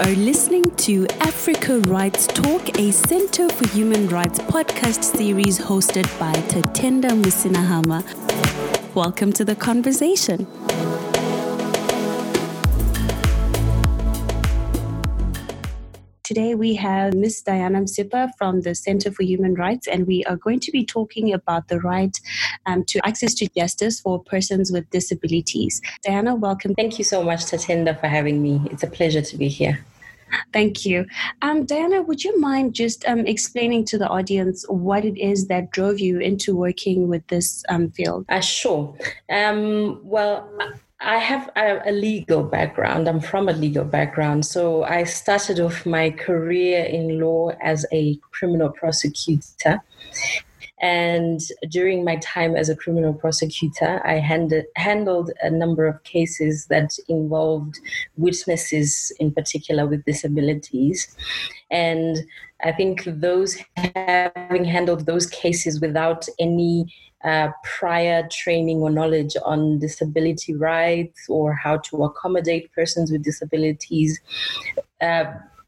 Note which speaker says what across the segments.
Speaker 1: are listening to Africa Rights Talk, a Center for Human Rights podcast series hosted by Tatenda Musinahama. Welcome to the conversation. Today we have Ms. Dianah Msipa from the Center for Human Rights, and we are going to be talking about the right um, to access to justice for persons with disabilities. Dianah, welcome.
Speaker 2: Thank you so much, Tatenda, for having me. It's a pleasure to be here.
Speaker 1: Thank you. Um, Dianah, would you mind just um, explaining to the audience what it is that drove you into working with this um, field?
Speaker 2: Uh, sure. Um, well, I have a, a, legal background. I'm from a legal background. So I started off my career in law as a criminal prosecutor. And during my time as a criminal prosecutor, I handed, handled a number of cases that involved witnesses, in particular with disabilities. And I think those having handled those cases without any uh, prior training or knowledge on disability rights or how to accommodate persons with disabilities uh,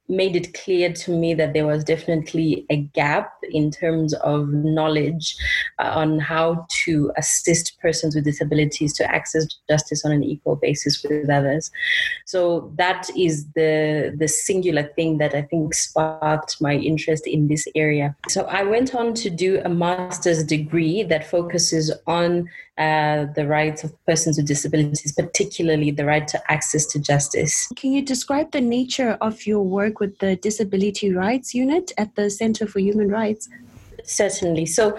Speaker 2: made it clear to me that there was definitely a gap in terms of knowledge uh, on how to assist persons with disabilities to access justice on an equal basis with others. So that is the the singular thing that I think sparked my interest in this area. So I went on to do a master's degree that focuses on uh, the rights of persons with disabilities, particularly the right to access to justice.
Speaker 1: Can you describe the nature of your work with the Disability Rights Unit at the Center for Human Rights?
Speaker 2: Certainly. So,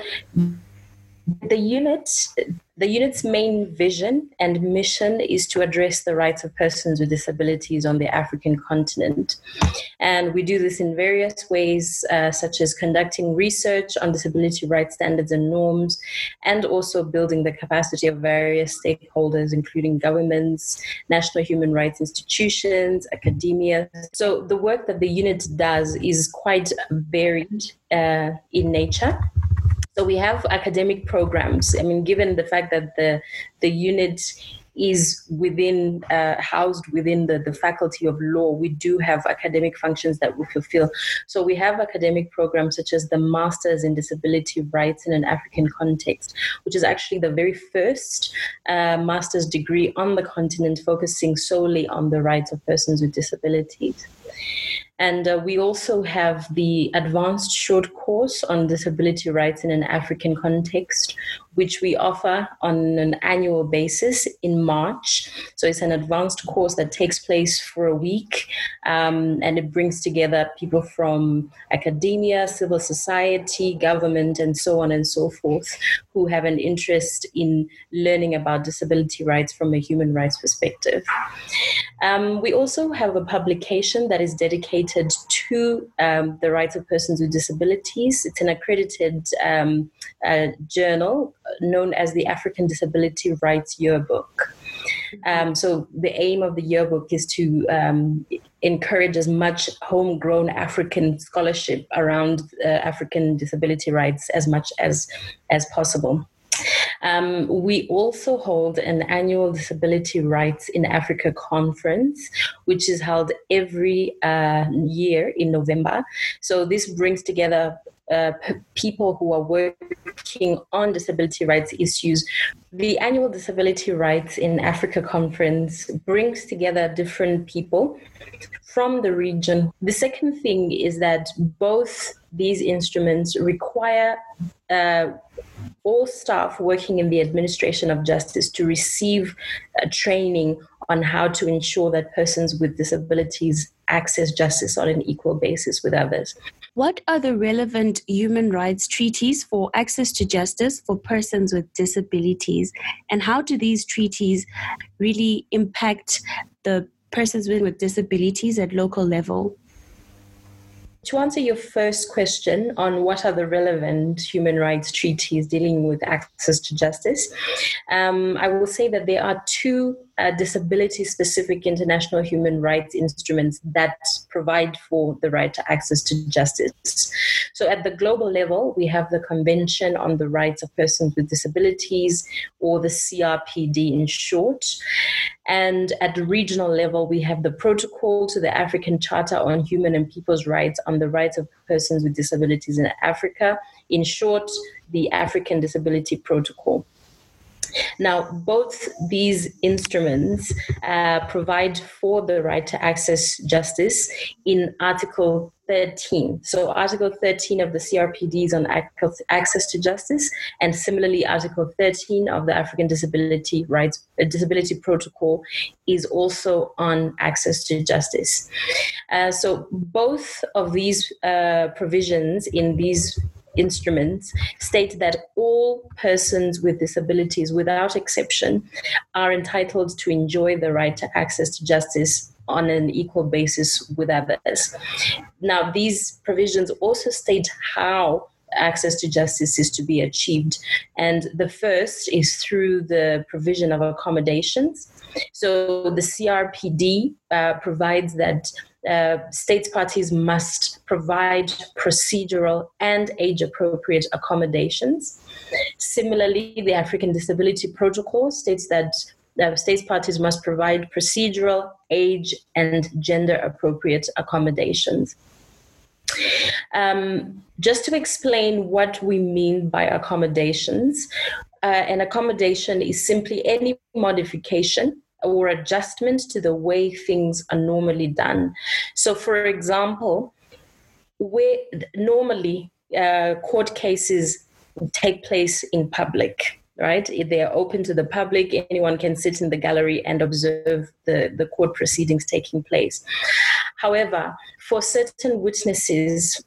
Speaker 2: the unit the unit's main vision and mission is to address the rights of persons with disabilities on the African continent. And we do this in various ways, uh, such as conducting research on disability rights standards and norms, and also building the capacity of various stakeholders, including governments, national human rights institutions, academia. So the work that the unit does is quite varied uh, in nature. So we have academic programs. I mean, given the fact that the the unit is within uh, housed within the, the faculty of law we do have academic functions that we fulfill so we have academic programs such as the masters in disability rights in an african context which is actually the very first uh, master's degree on the continent focusing solely on the rights of persons with disabilities and uh, we also have the advanced short course on disability rights in an African context, which we offer on an annual basis in March. So it's an advanced course that takes place for a week um, and it brings together people from academia, civil society, government, and so on and so forth who have an interest in learning about disability rights from a human rights perspective. Um, we also have a publication that is dedicated to um, the rights of persons with disabilities. It's an accredited um, uh, journal known as the African Disability Rights Yearbook. Um, so the aim of the yearbook is to um, encourage as much homegrown African scholarship around uh, African disability rights as much as as possible. Um, we also hold an annual Disability Rights in Africa conference, which is held every uh, year in November. So this brings together uh, p- people who are working on disability rights issues. The annual Disability Rights in Africa conference brings together different people from the region. The second thing is that both these instruments require uh, all staff working in the administration of justice to receive training on how to ensure that persons with disabilities access justice on an equal basis with others.
Speaker 1: What are the relevant human rights treaties for access to justice for persons with disabilities? And how do these treaties really impact the persons with disabilities at local level?
Speaker 2: To answer your first question on what are the relevant human rights treaties dealing with access to justice, um, I will say that there are two uh, disability specific international human rights instruments that provide for the right to access to justice. So, at the global level, we have the Convention on the Rights of Persons with Disabilities, or the CRPD in short. And at the regional level, we have the Protocol to the African Charter on Human and People's Rights on the Rights of Persons with Disabilities in Africa. In short, the African Disability Protocol. Now, both these instruments uh, provide for the right to access justice in Article 13. So, Article 13 of the CRPD is on access to justice, and similarly, Article 13 of the African Disability Rights uh, Disability Protocol is also on access to justice. Uh, so, both of these uh, provisions in these instruments state that all persons with disabilities, without exception, are entitled to enjoy the right to access to justice on an equal basis with others. Now, these provisions also state how access to justice is to be achieved. And the first is through the provision of accommodations. So the CRPD uh, provides that uh, states parties must provide procedural and age appropriate accommodations. Similarly, the African Disability Protocol states that uh, states parties must provide procedural, age, and gender appropriate accommodations. Um, just to explain what we mean by accommodations, uh, an accommodation is simply any modification or adjustment to the way things are normally done. So, for example, where normally uh, court cases take place in public, right? They are open to the public. Anyone can sit in the gallery and observe the, the court proceedings taking place. However, for certain witnesses,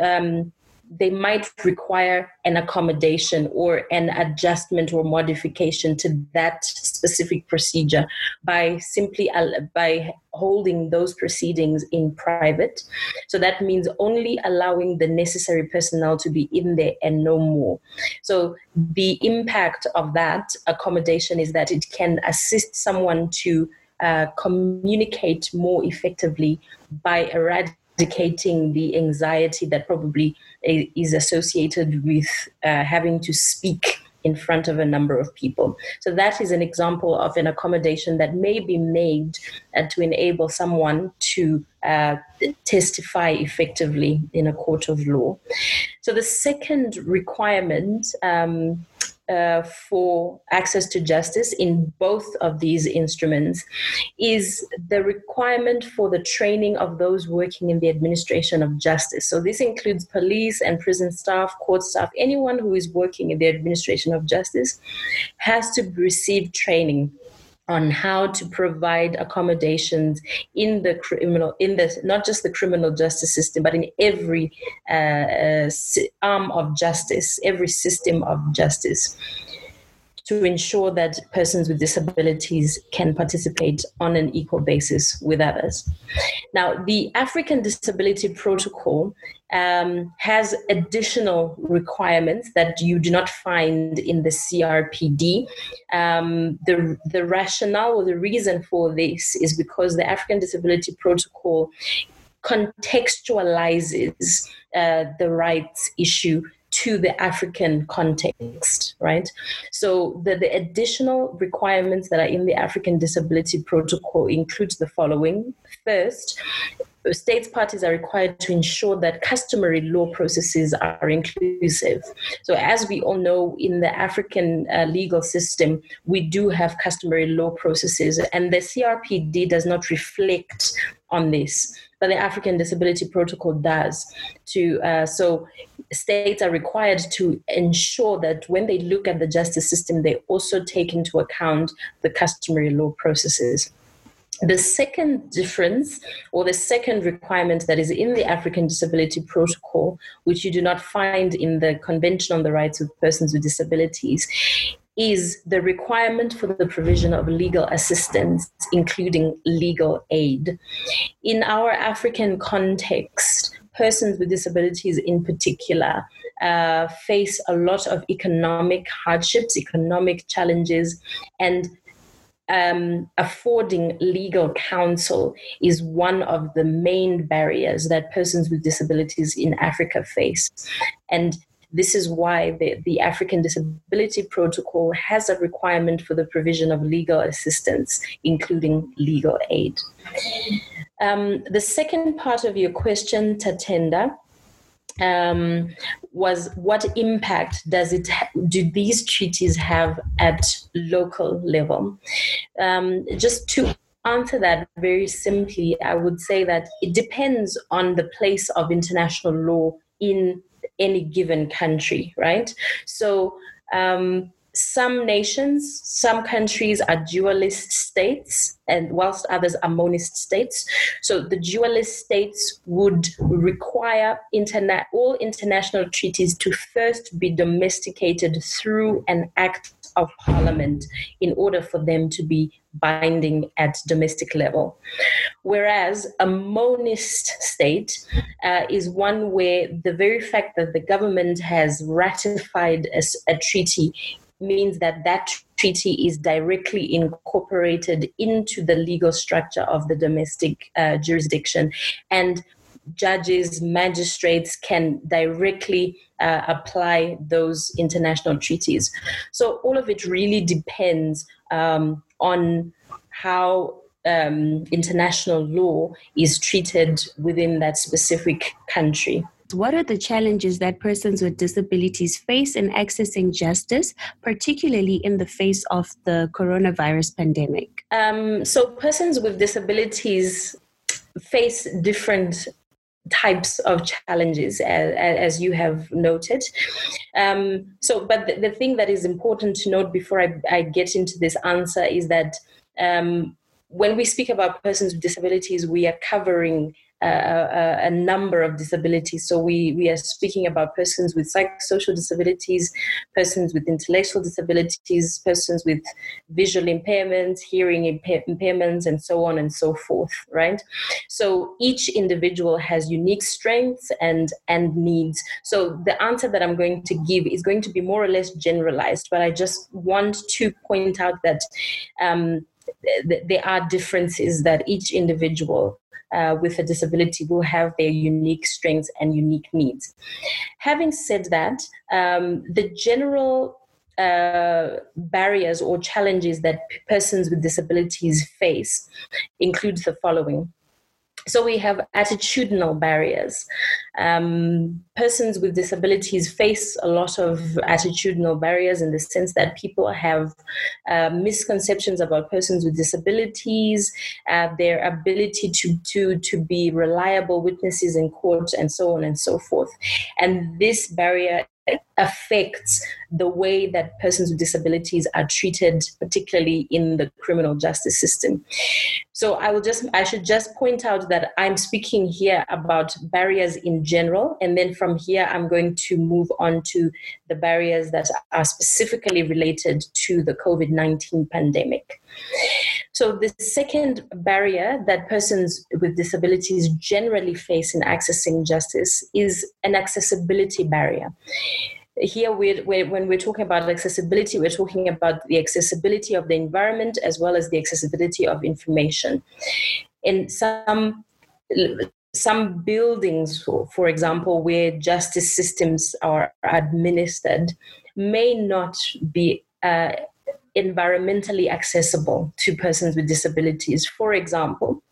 Speaker 2: um, they might require an accommodation or an adjustment or modification to that specific procedure by simply by holding those proceedings in private. So that means only allowing the necessary personnel to be in there and no more. So the impact of that accommodation is that it can assist someone to uh, communicate more effectively by eradicating eradicating the anxiety that probably is associated with uh, having to speak in front of a number of people. So that is an example of an accommodation that may be made uh, to enable someone to uh, testify effectively in a court of law. So the second requirement um, uh, for access to justice in both of these instruments is the requirement for the training of those working in the administration of justice. So, this includes police and prison staff, court staff, anyone who is working in the administration of justice has to receive training on how to provide accommodations in the criminal in the not just the criminal justice system but in every uh, uh, arm of justice every system of justice to ensure that persons with disabilities can participate on an equal basis with others. Now, the African Disability Protocol um, has additional requirements that you do not find in the CRPD. Um, the, the rationale or the reason for this is because the African Disability Protocol contextualizes uh, the rights issue to the African context, right? So the, the additional requirements that are in the African Disability Protocol include the following. First, states parties are required to ensure that customary law processes are inclusive. So, as we all know, in the African uh, legal system, we do have customary law processes, and the CRPD does not reflect on this but the African Disability Protocol does. To uh, so states are required to ensure that when they look at the justice system, they also take into account the customary law processes. The second difference, or the second requirement that is in the African Disability Protocol, which you do not find in the Convention on the Rights of Persons with Disabilities, is the requirement for the provision of legal assistance, including legal aid. In our African context, persons with disabilities in particular uh, face a lot of economic hardships, economic challenges, and um, affording legal counsel is one of the main barriers that persons with disabilities in Africa face. And this is why the, the African Disability Protocol has a requirement for the provision of legal assistance, including legal aid. Um, the second part of your question, Tatenda, um, was what impact does it ha- do these treaties have at local level? Um, just to answer that very simply, I would say that it depends on the place of international law in any given country, right? So um, some nations, some countries are dualist states, and whilst others are monist states. So the dualist states would require interna- all international treaties to first be domesticated through an act of parliament in order for them to be binding at domestic level. Whereas a monist state uh, is one where the very fact that the government has ratified a, a treaty means that that treaty is directly incorporated into the legal structure of the domestic uh, jurisdiction. And judges magistrates can directly uh, apply those international treaties. So all of it really depends um, on how um, international law is treated within that specific country
Speaker 1: what are the challenges that persons with disabilities face in accessing justice, particularly in the face of the coronavirus pandemic?
Speaker 2: Um, so, persons with disabilities face different types of challenges as, as you have noted um, so but the, the, thing that is important to note before i, I get into this answer is that um, when we speak about persons with disabilities we are covering a, a, number of disabilities. So we, we are speaking about persons with psychosocial disabilities, persons with intellectual disabilities, persons with visual impairments, hearing impair- impairments, and so on and so forth, right? So each individual has unique strengths and, and needs. So the answer that I'm going to give is going to be more or less generalized, but I just want to point out that um, there are differences that each individual uh, with a disability will have their unique strengths and unique needs. Having said that, um, the general uh, barriers or challenges that persons with disabilities face include the following so we have attitudinal barriers. Um, persons with disabilities face a lot of attitudinal barriers in the sense that people have uh, misconceptions about persons with disabilities, uh, their ability to, to, to be reliable witnesses in court, and so on and so forth. And this barrier affects the way that persons with disabilities are treated, particularly in the criminal justice system. So I will just I should just point out that I'm speaking here about barriers in general, and then from here I'm going to move on to the barriers that are specifically related to the COVID-19 pandemic. So the second barrier that persons with disabilities generally face in accessing justice is an accessibility barrier here we're, we're, when we're talking about accessibility we're talking about the accessibility of the environment as well as the accessibility of information. In some some buildings for example where justice systems are administered may not be uh, environmentally accessible to persons with disabilities. For example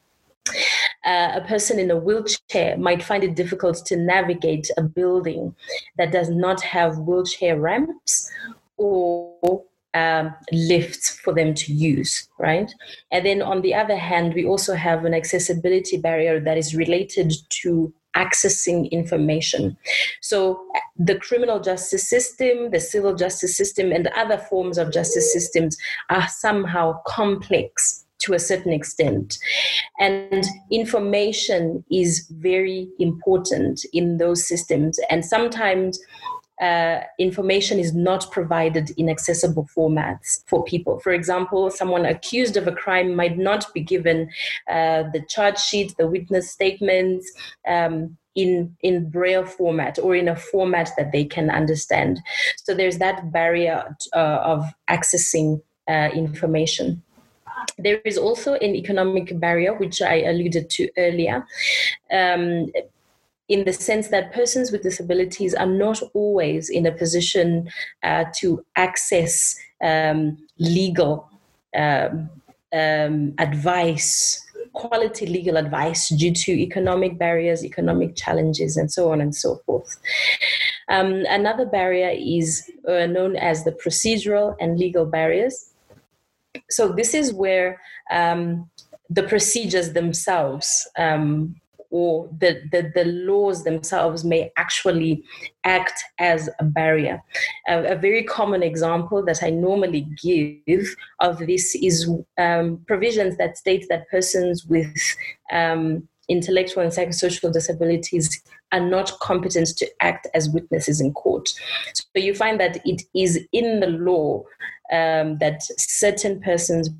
Speaker 2: uh, a person in a wheelchair might find it difficult to navigate a building that does not have wheelchair ramps or um, lifts for them to use, right? And then on the other hand, we also have an accessibility barrier that is related to accessing information. So the criminal justice system, the civil justice system, and other forms of justice systems are somehow complex to a certain extent. And information is very important in those systems. And sometimes uh, information is not provided in accessible formats for people. For example, someone accused of a crime might not be given uh, the charge sheet, the witness statements. Um, in, in braille format or in a format that they can understand. So there's that barrier uh, of accessing uh, information. There is also an economic barrier, which I alluded to earlier. Um, in the sense that persons with disabilities are not always in a position uh, to access um, legal um, um, advice, quality legal advice, due to economic barriers, economic challenges, and so on and so forth. Um, another barrier is uh, known as the procedural and legal barriers. So, this is where um, the procedures themselves um, or the, the, the, laws themselves may actually act as a barrier. a very common example that I normally give of this is um, provisions that state that persons with um, intellectual and psychosocial disabilities are not competent to act as witnesses in court. So you find that it is in the law um, that certain persons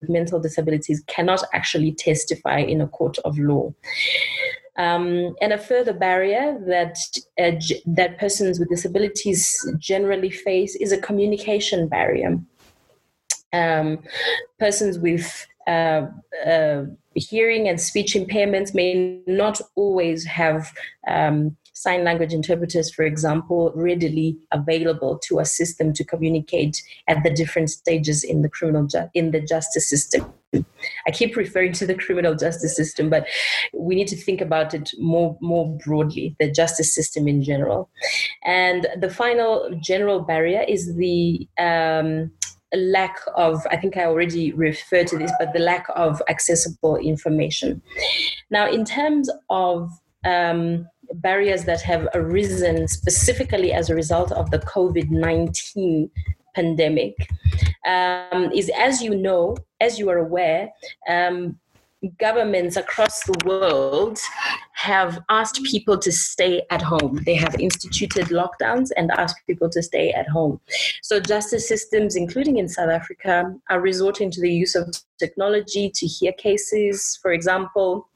Speaker 2: with mental disabilities cannot actually testify in a court of law. Um, and a further barrier that uh, that persons with disabilities generally face is a communication barrier. Um, persons with uh, uh, hearing and speech impairments may not always have um, sign language interpreters, for example, readily available to assist them to communicate at the different stages in the criminal ju- in the justice system. I keep referring to the criminal justice system, but we need to think about it more more broadly, the justice system in general. And the final general barrier is the um, lack of i think i already referred to this but the lack of accessible information. Now in terms of um, barriers that have arisen specifically as a result of the COVID 19 pandemic um, is, as you know, as you are aware, um, governments across the world have asked people to stay at home. They have instituted lockdowns and asked people to stay at home. So, justice systems, including in South Africa, are resorting to the use of technology to hear cases, for example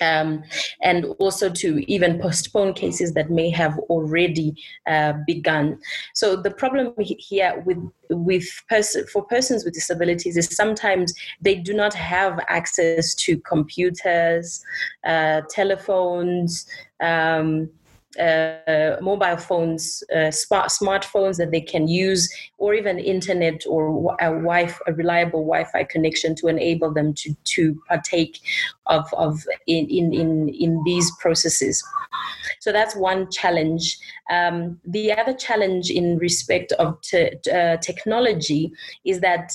Speaker 2: um, and also to even postpone cases that may have already uh, begun. So the problem here with with pers- for persons with disabilities is sometimes they do not have access to computers, uh, telephones. Um, uh, mobile phones, uh, smart smartphones that they can use, or even internet or a, wi- a reliable Wi-Fi connection to enable them to to partake of of in in in, in these processes. So that's one challenge. Um, the other challenge in respect of t- uh, technology is that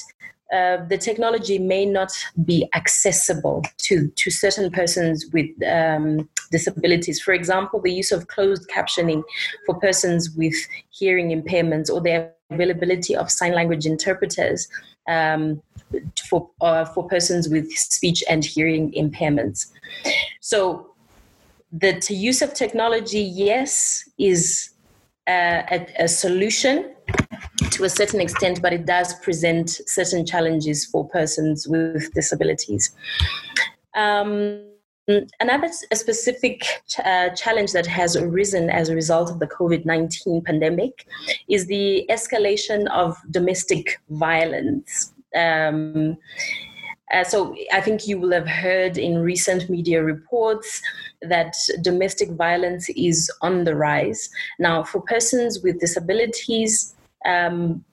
Speaker 2: uh, the technology may not be accessible to, to certain persons with um, disabilities. For example, the use of closed captioning for persons with hearing impairments or the availability of sign language interpreters um, for, uh, for persons with speech and hearing impairments. So, the use of technology, yes, is uh, a, a solution to a certain extent, but it does present certain challenges for persons with disabilities. Um, another specific ch- uh, challenge that has arisen as a result of the COVID 19 pandemic is the escalation of domestic violence. Um, uh, so I think you will have heard in recent media reports that domestic violence is on the rise. Now, for persons with disabilities, um,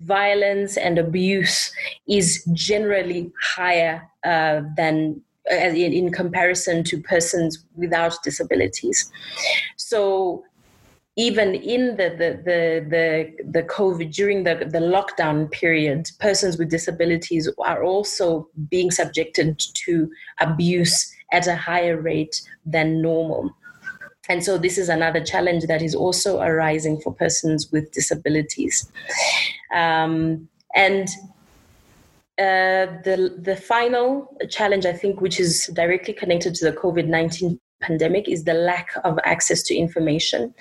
Speaker 2: violence and abuse is generally higher uh, than uh, in, in comparison to persons without disabilities. So even in the the the the, the COVID during the, the lockdown period, persons with disabilities are also being subjected to abuse at a higher rate than normal. And so this is another challenge that is also arising for persons with disabilities. Um, and uh, the the final challenge, I think, which is directly connected to the COVID nineteen pandemic is the lack of access to information.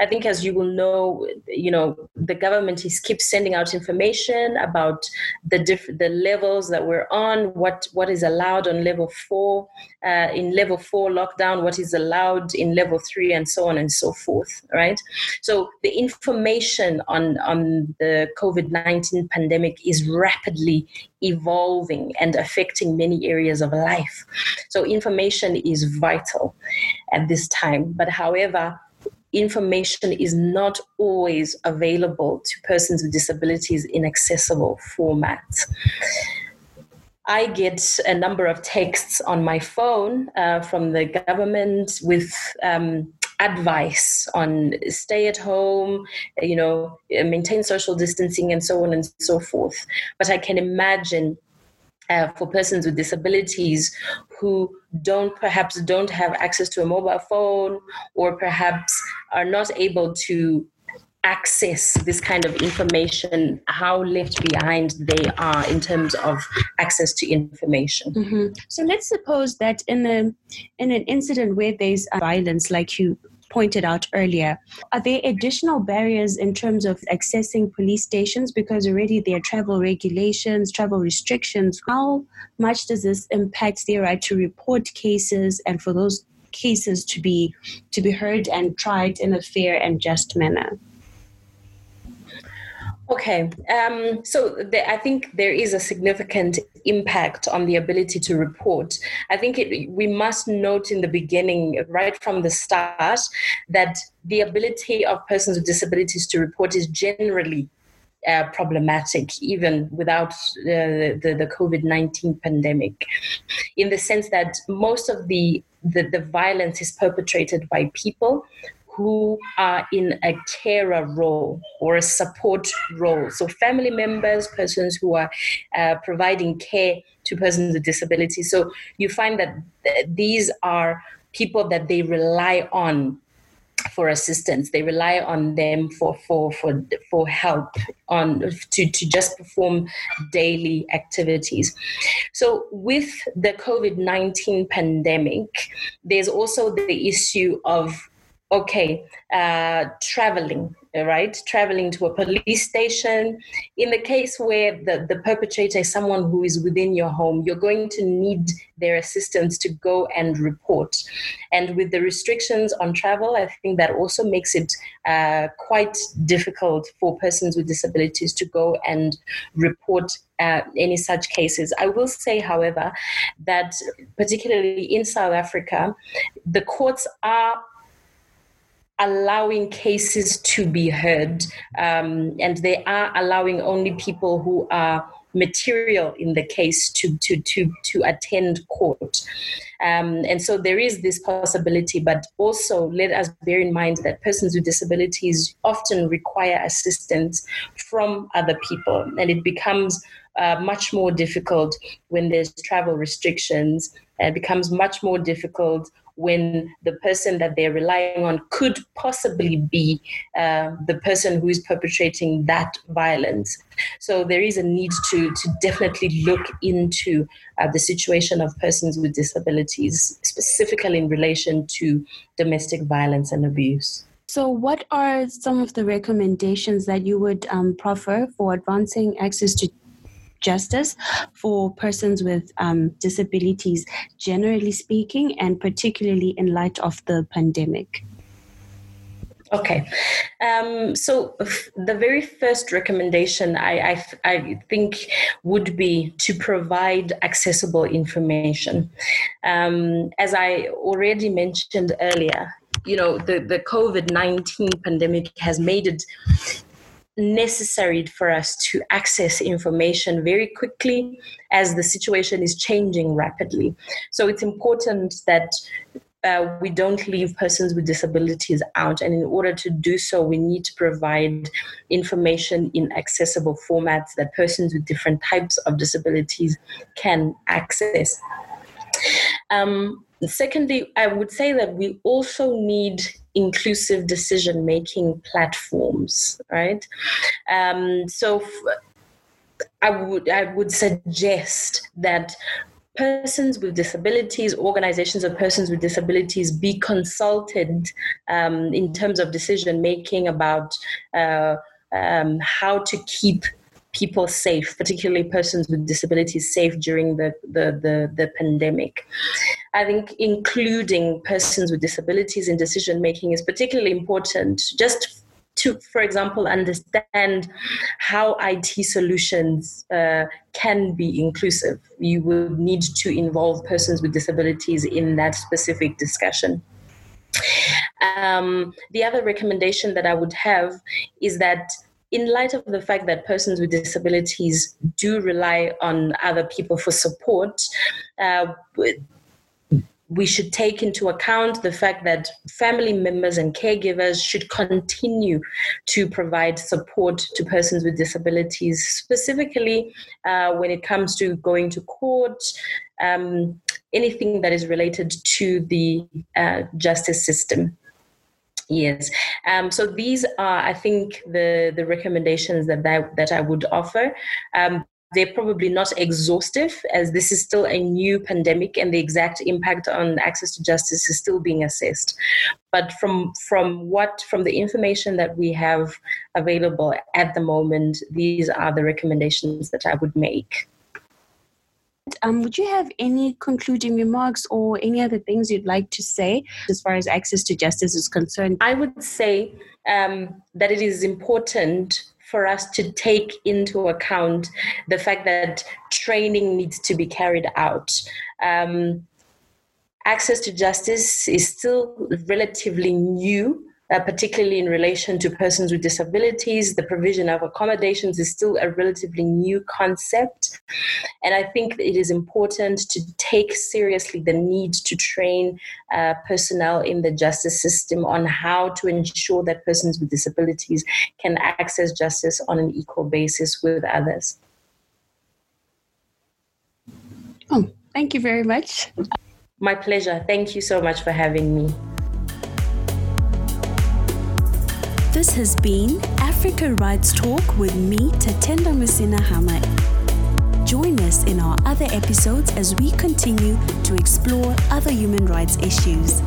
Speaker 2: I think, as you will know, you know the government is keeps sending out information about the diff- the levels that we're on, what what is allowed on level four, uh, in level four lockdown, what is allowed in level three, and so on and so forth. Right. So the information on on the COVID nineteen pandemic is rapidly evolving and affecting many areas of life. So information is vital at this time. But however, information is not always available to persons with disabilities in accessible formats. I get a number of texts on my phone uh, from the government with um, advice on stay at home, you know, maintain social distancing, and so on and so forth. But I can imagine for persons with disabilities who don't perhaps don't have access to a mobile phone or perhaps are not able to access this kind of information how left behind they are in terms of access to information
Speaker 1: mm-hmm. so let's suppose that in a in an incident where there's violence like you pointed out earlier. Are there additional barriers in terms of accessing police stations because already there are travel regulations, travel restrictions? How much does this impact their right to report cases and for those cases to be to be heard and tried in a fair and just manner?
Speaker 2: Okay, um, so the, I think there is a significant impact on the ability to report. I think it, we must note in the beginning, right from the start, that the ability of persons with disabilities to report is generally uh, problematic, even without uh, the, the COVID 19 pandemic, in the sense that most of the, the, the violence is perpetrated by people who are in a carer role or a support role. So, family members, persons who are uh, providing care to persons with disabilities. So, you find that th- these are people that they rely on for assistance they rely on them for for for for help on to to just perform daily activities so with the covid-19 pandemic there's also the issue of okay, uh, traveling, right? Traveling to a police station. In the case where the, the perpetrator is someone who is within your home, you're going to need their assistance to go and report. And with the restrictions on travel, I think that also makes it uh, quite difficult for persons with disabilities to go and report uh, any such cases. I will say, however, that particularly in South Africa, the courts are allowing cases to be heard, um, and they are allowing only people who are material in the case to to to to attend court. Um, and so there is this possibility, but also let us bear in mind that persons with disabilities often require assistance from other people, and it becomes uh, much more difficult when there's travel restrictions. It becomes much more difficult when the person that they're relying on could possibly be uh, the person who is perpetrating that violence. So there is a need to, to definitely look into uh, the situation of persons with disabilities, specifically in relation to domestic violence and abuse.
Speaker 1: So, what are some of the recommendations that you would um, proffer for advancing access to justice for persons with um, disabilities, generally speaking, and particularly in light of the pandemic?
Speaker 2: Okay, um, so the very first recommendation I, think would be to provide accessible information. Um, as I already mentioned earlier, you know, the, the COVID 19 pandemic has made it necessary for us to access information very quickly as the situation is changing rapidly. So it's important that uh, we don't leave persons with disabilities out. And in order to do so, we need to provide information in accessible formats that persons with different types of disabilities can access. Um, secondly, I would say that we also need inclusive decision making platforms, right? Um, so f- I would I would suggest that persons with disabilities, organizations of persons with disabilities be consulted um, in terms of decision making about uh, um, how to keep people safe, particularly persons with disabilities safe during the, the, the, the pandemic. I think including persons with disabilities in decision making is particularly important just to, for example, understand how IT solutions uh, can be inclusive. You will need to involve persons with disabilities in that specific discussion. Um, the other recommendation that I would have is that in light of the fact that persons with disabilities do rely on other people for support, uh, we should take into account the fact that family members and caregivers should continue to provide support to persons with disabilities, specifically uh, when it comes to going to court, um, anything that is related to the uh, justice system. Yes. Um, so these are, I think, the the recommendations that that, that I would offer. Um, they're probably not exhaustive as this is still a new pandemic and the exact impact on access to justice is still being assessed but from from what from the information that we have available at the moment these are the recommendations that i would make
Speaker 1: um, would you have any concluding remarks or any other things you'd like to say as far as access to justice is concerned?
Speaker 2: I would say um, that it is important for us to take into account the fact that training needs to be carried out. Um, access to justice is still relatively new uh, particularly in relation to persons with disabilities. The provision of accommodations is still a relatively new concept. And I think it is important to take seriously the need to train uh, personnel in the justice system on how to ensure that persons with disabilities can access justice on an equal basis with others.
Speaker 1: Oh, thank you very much.
Speaker 2: My pleasure. Thank you so much for having me.
Speaker 3: This has been Africa Rights Talk with me, Tatenda Masina Hamad. Join us in our other episodes as we continue to explore other human rights issues.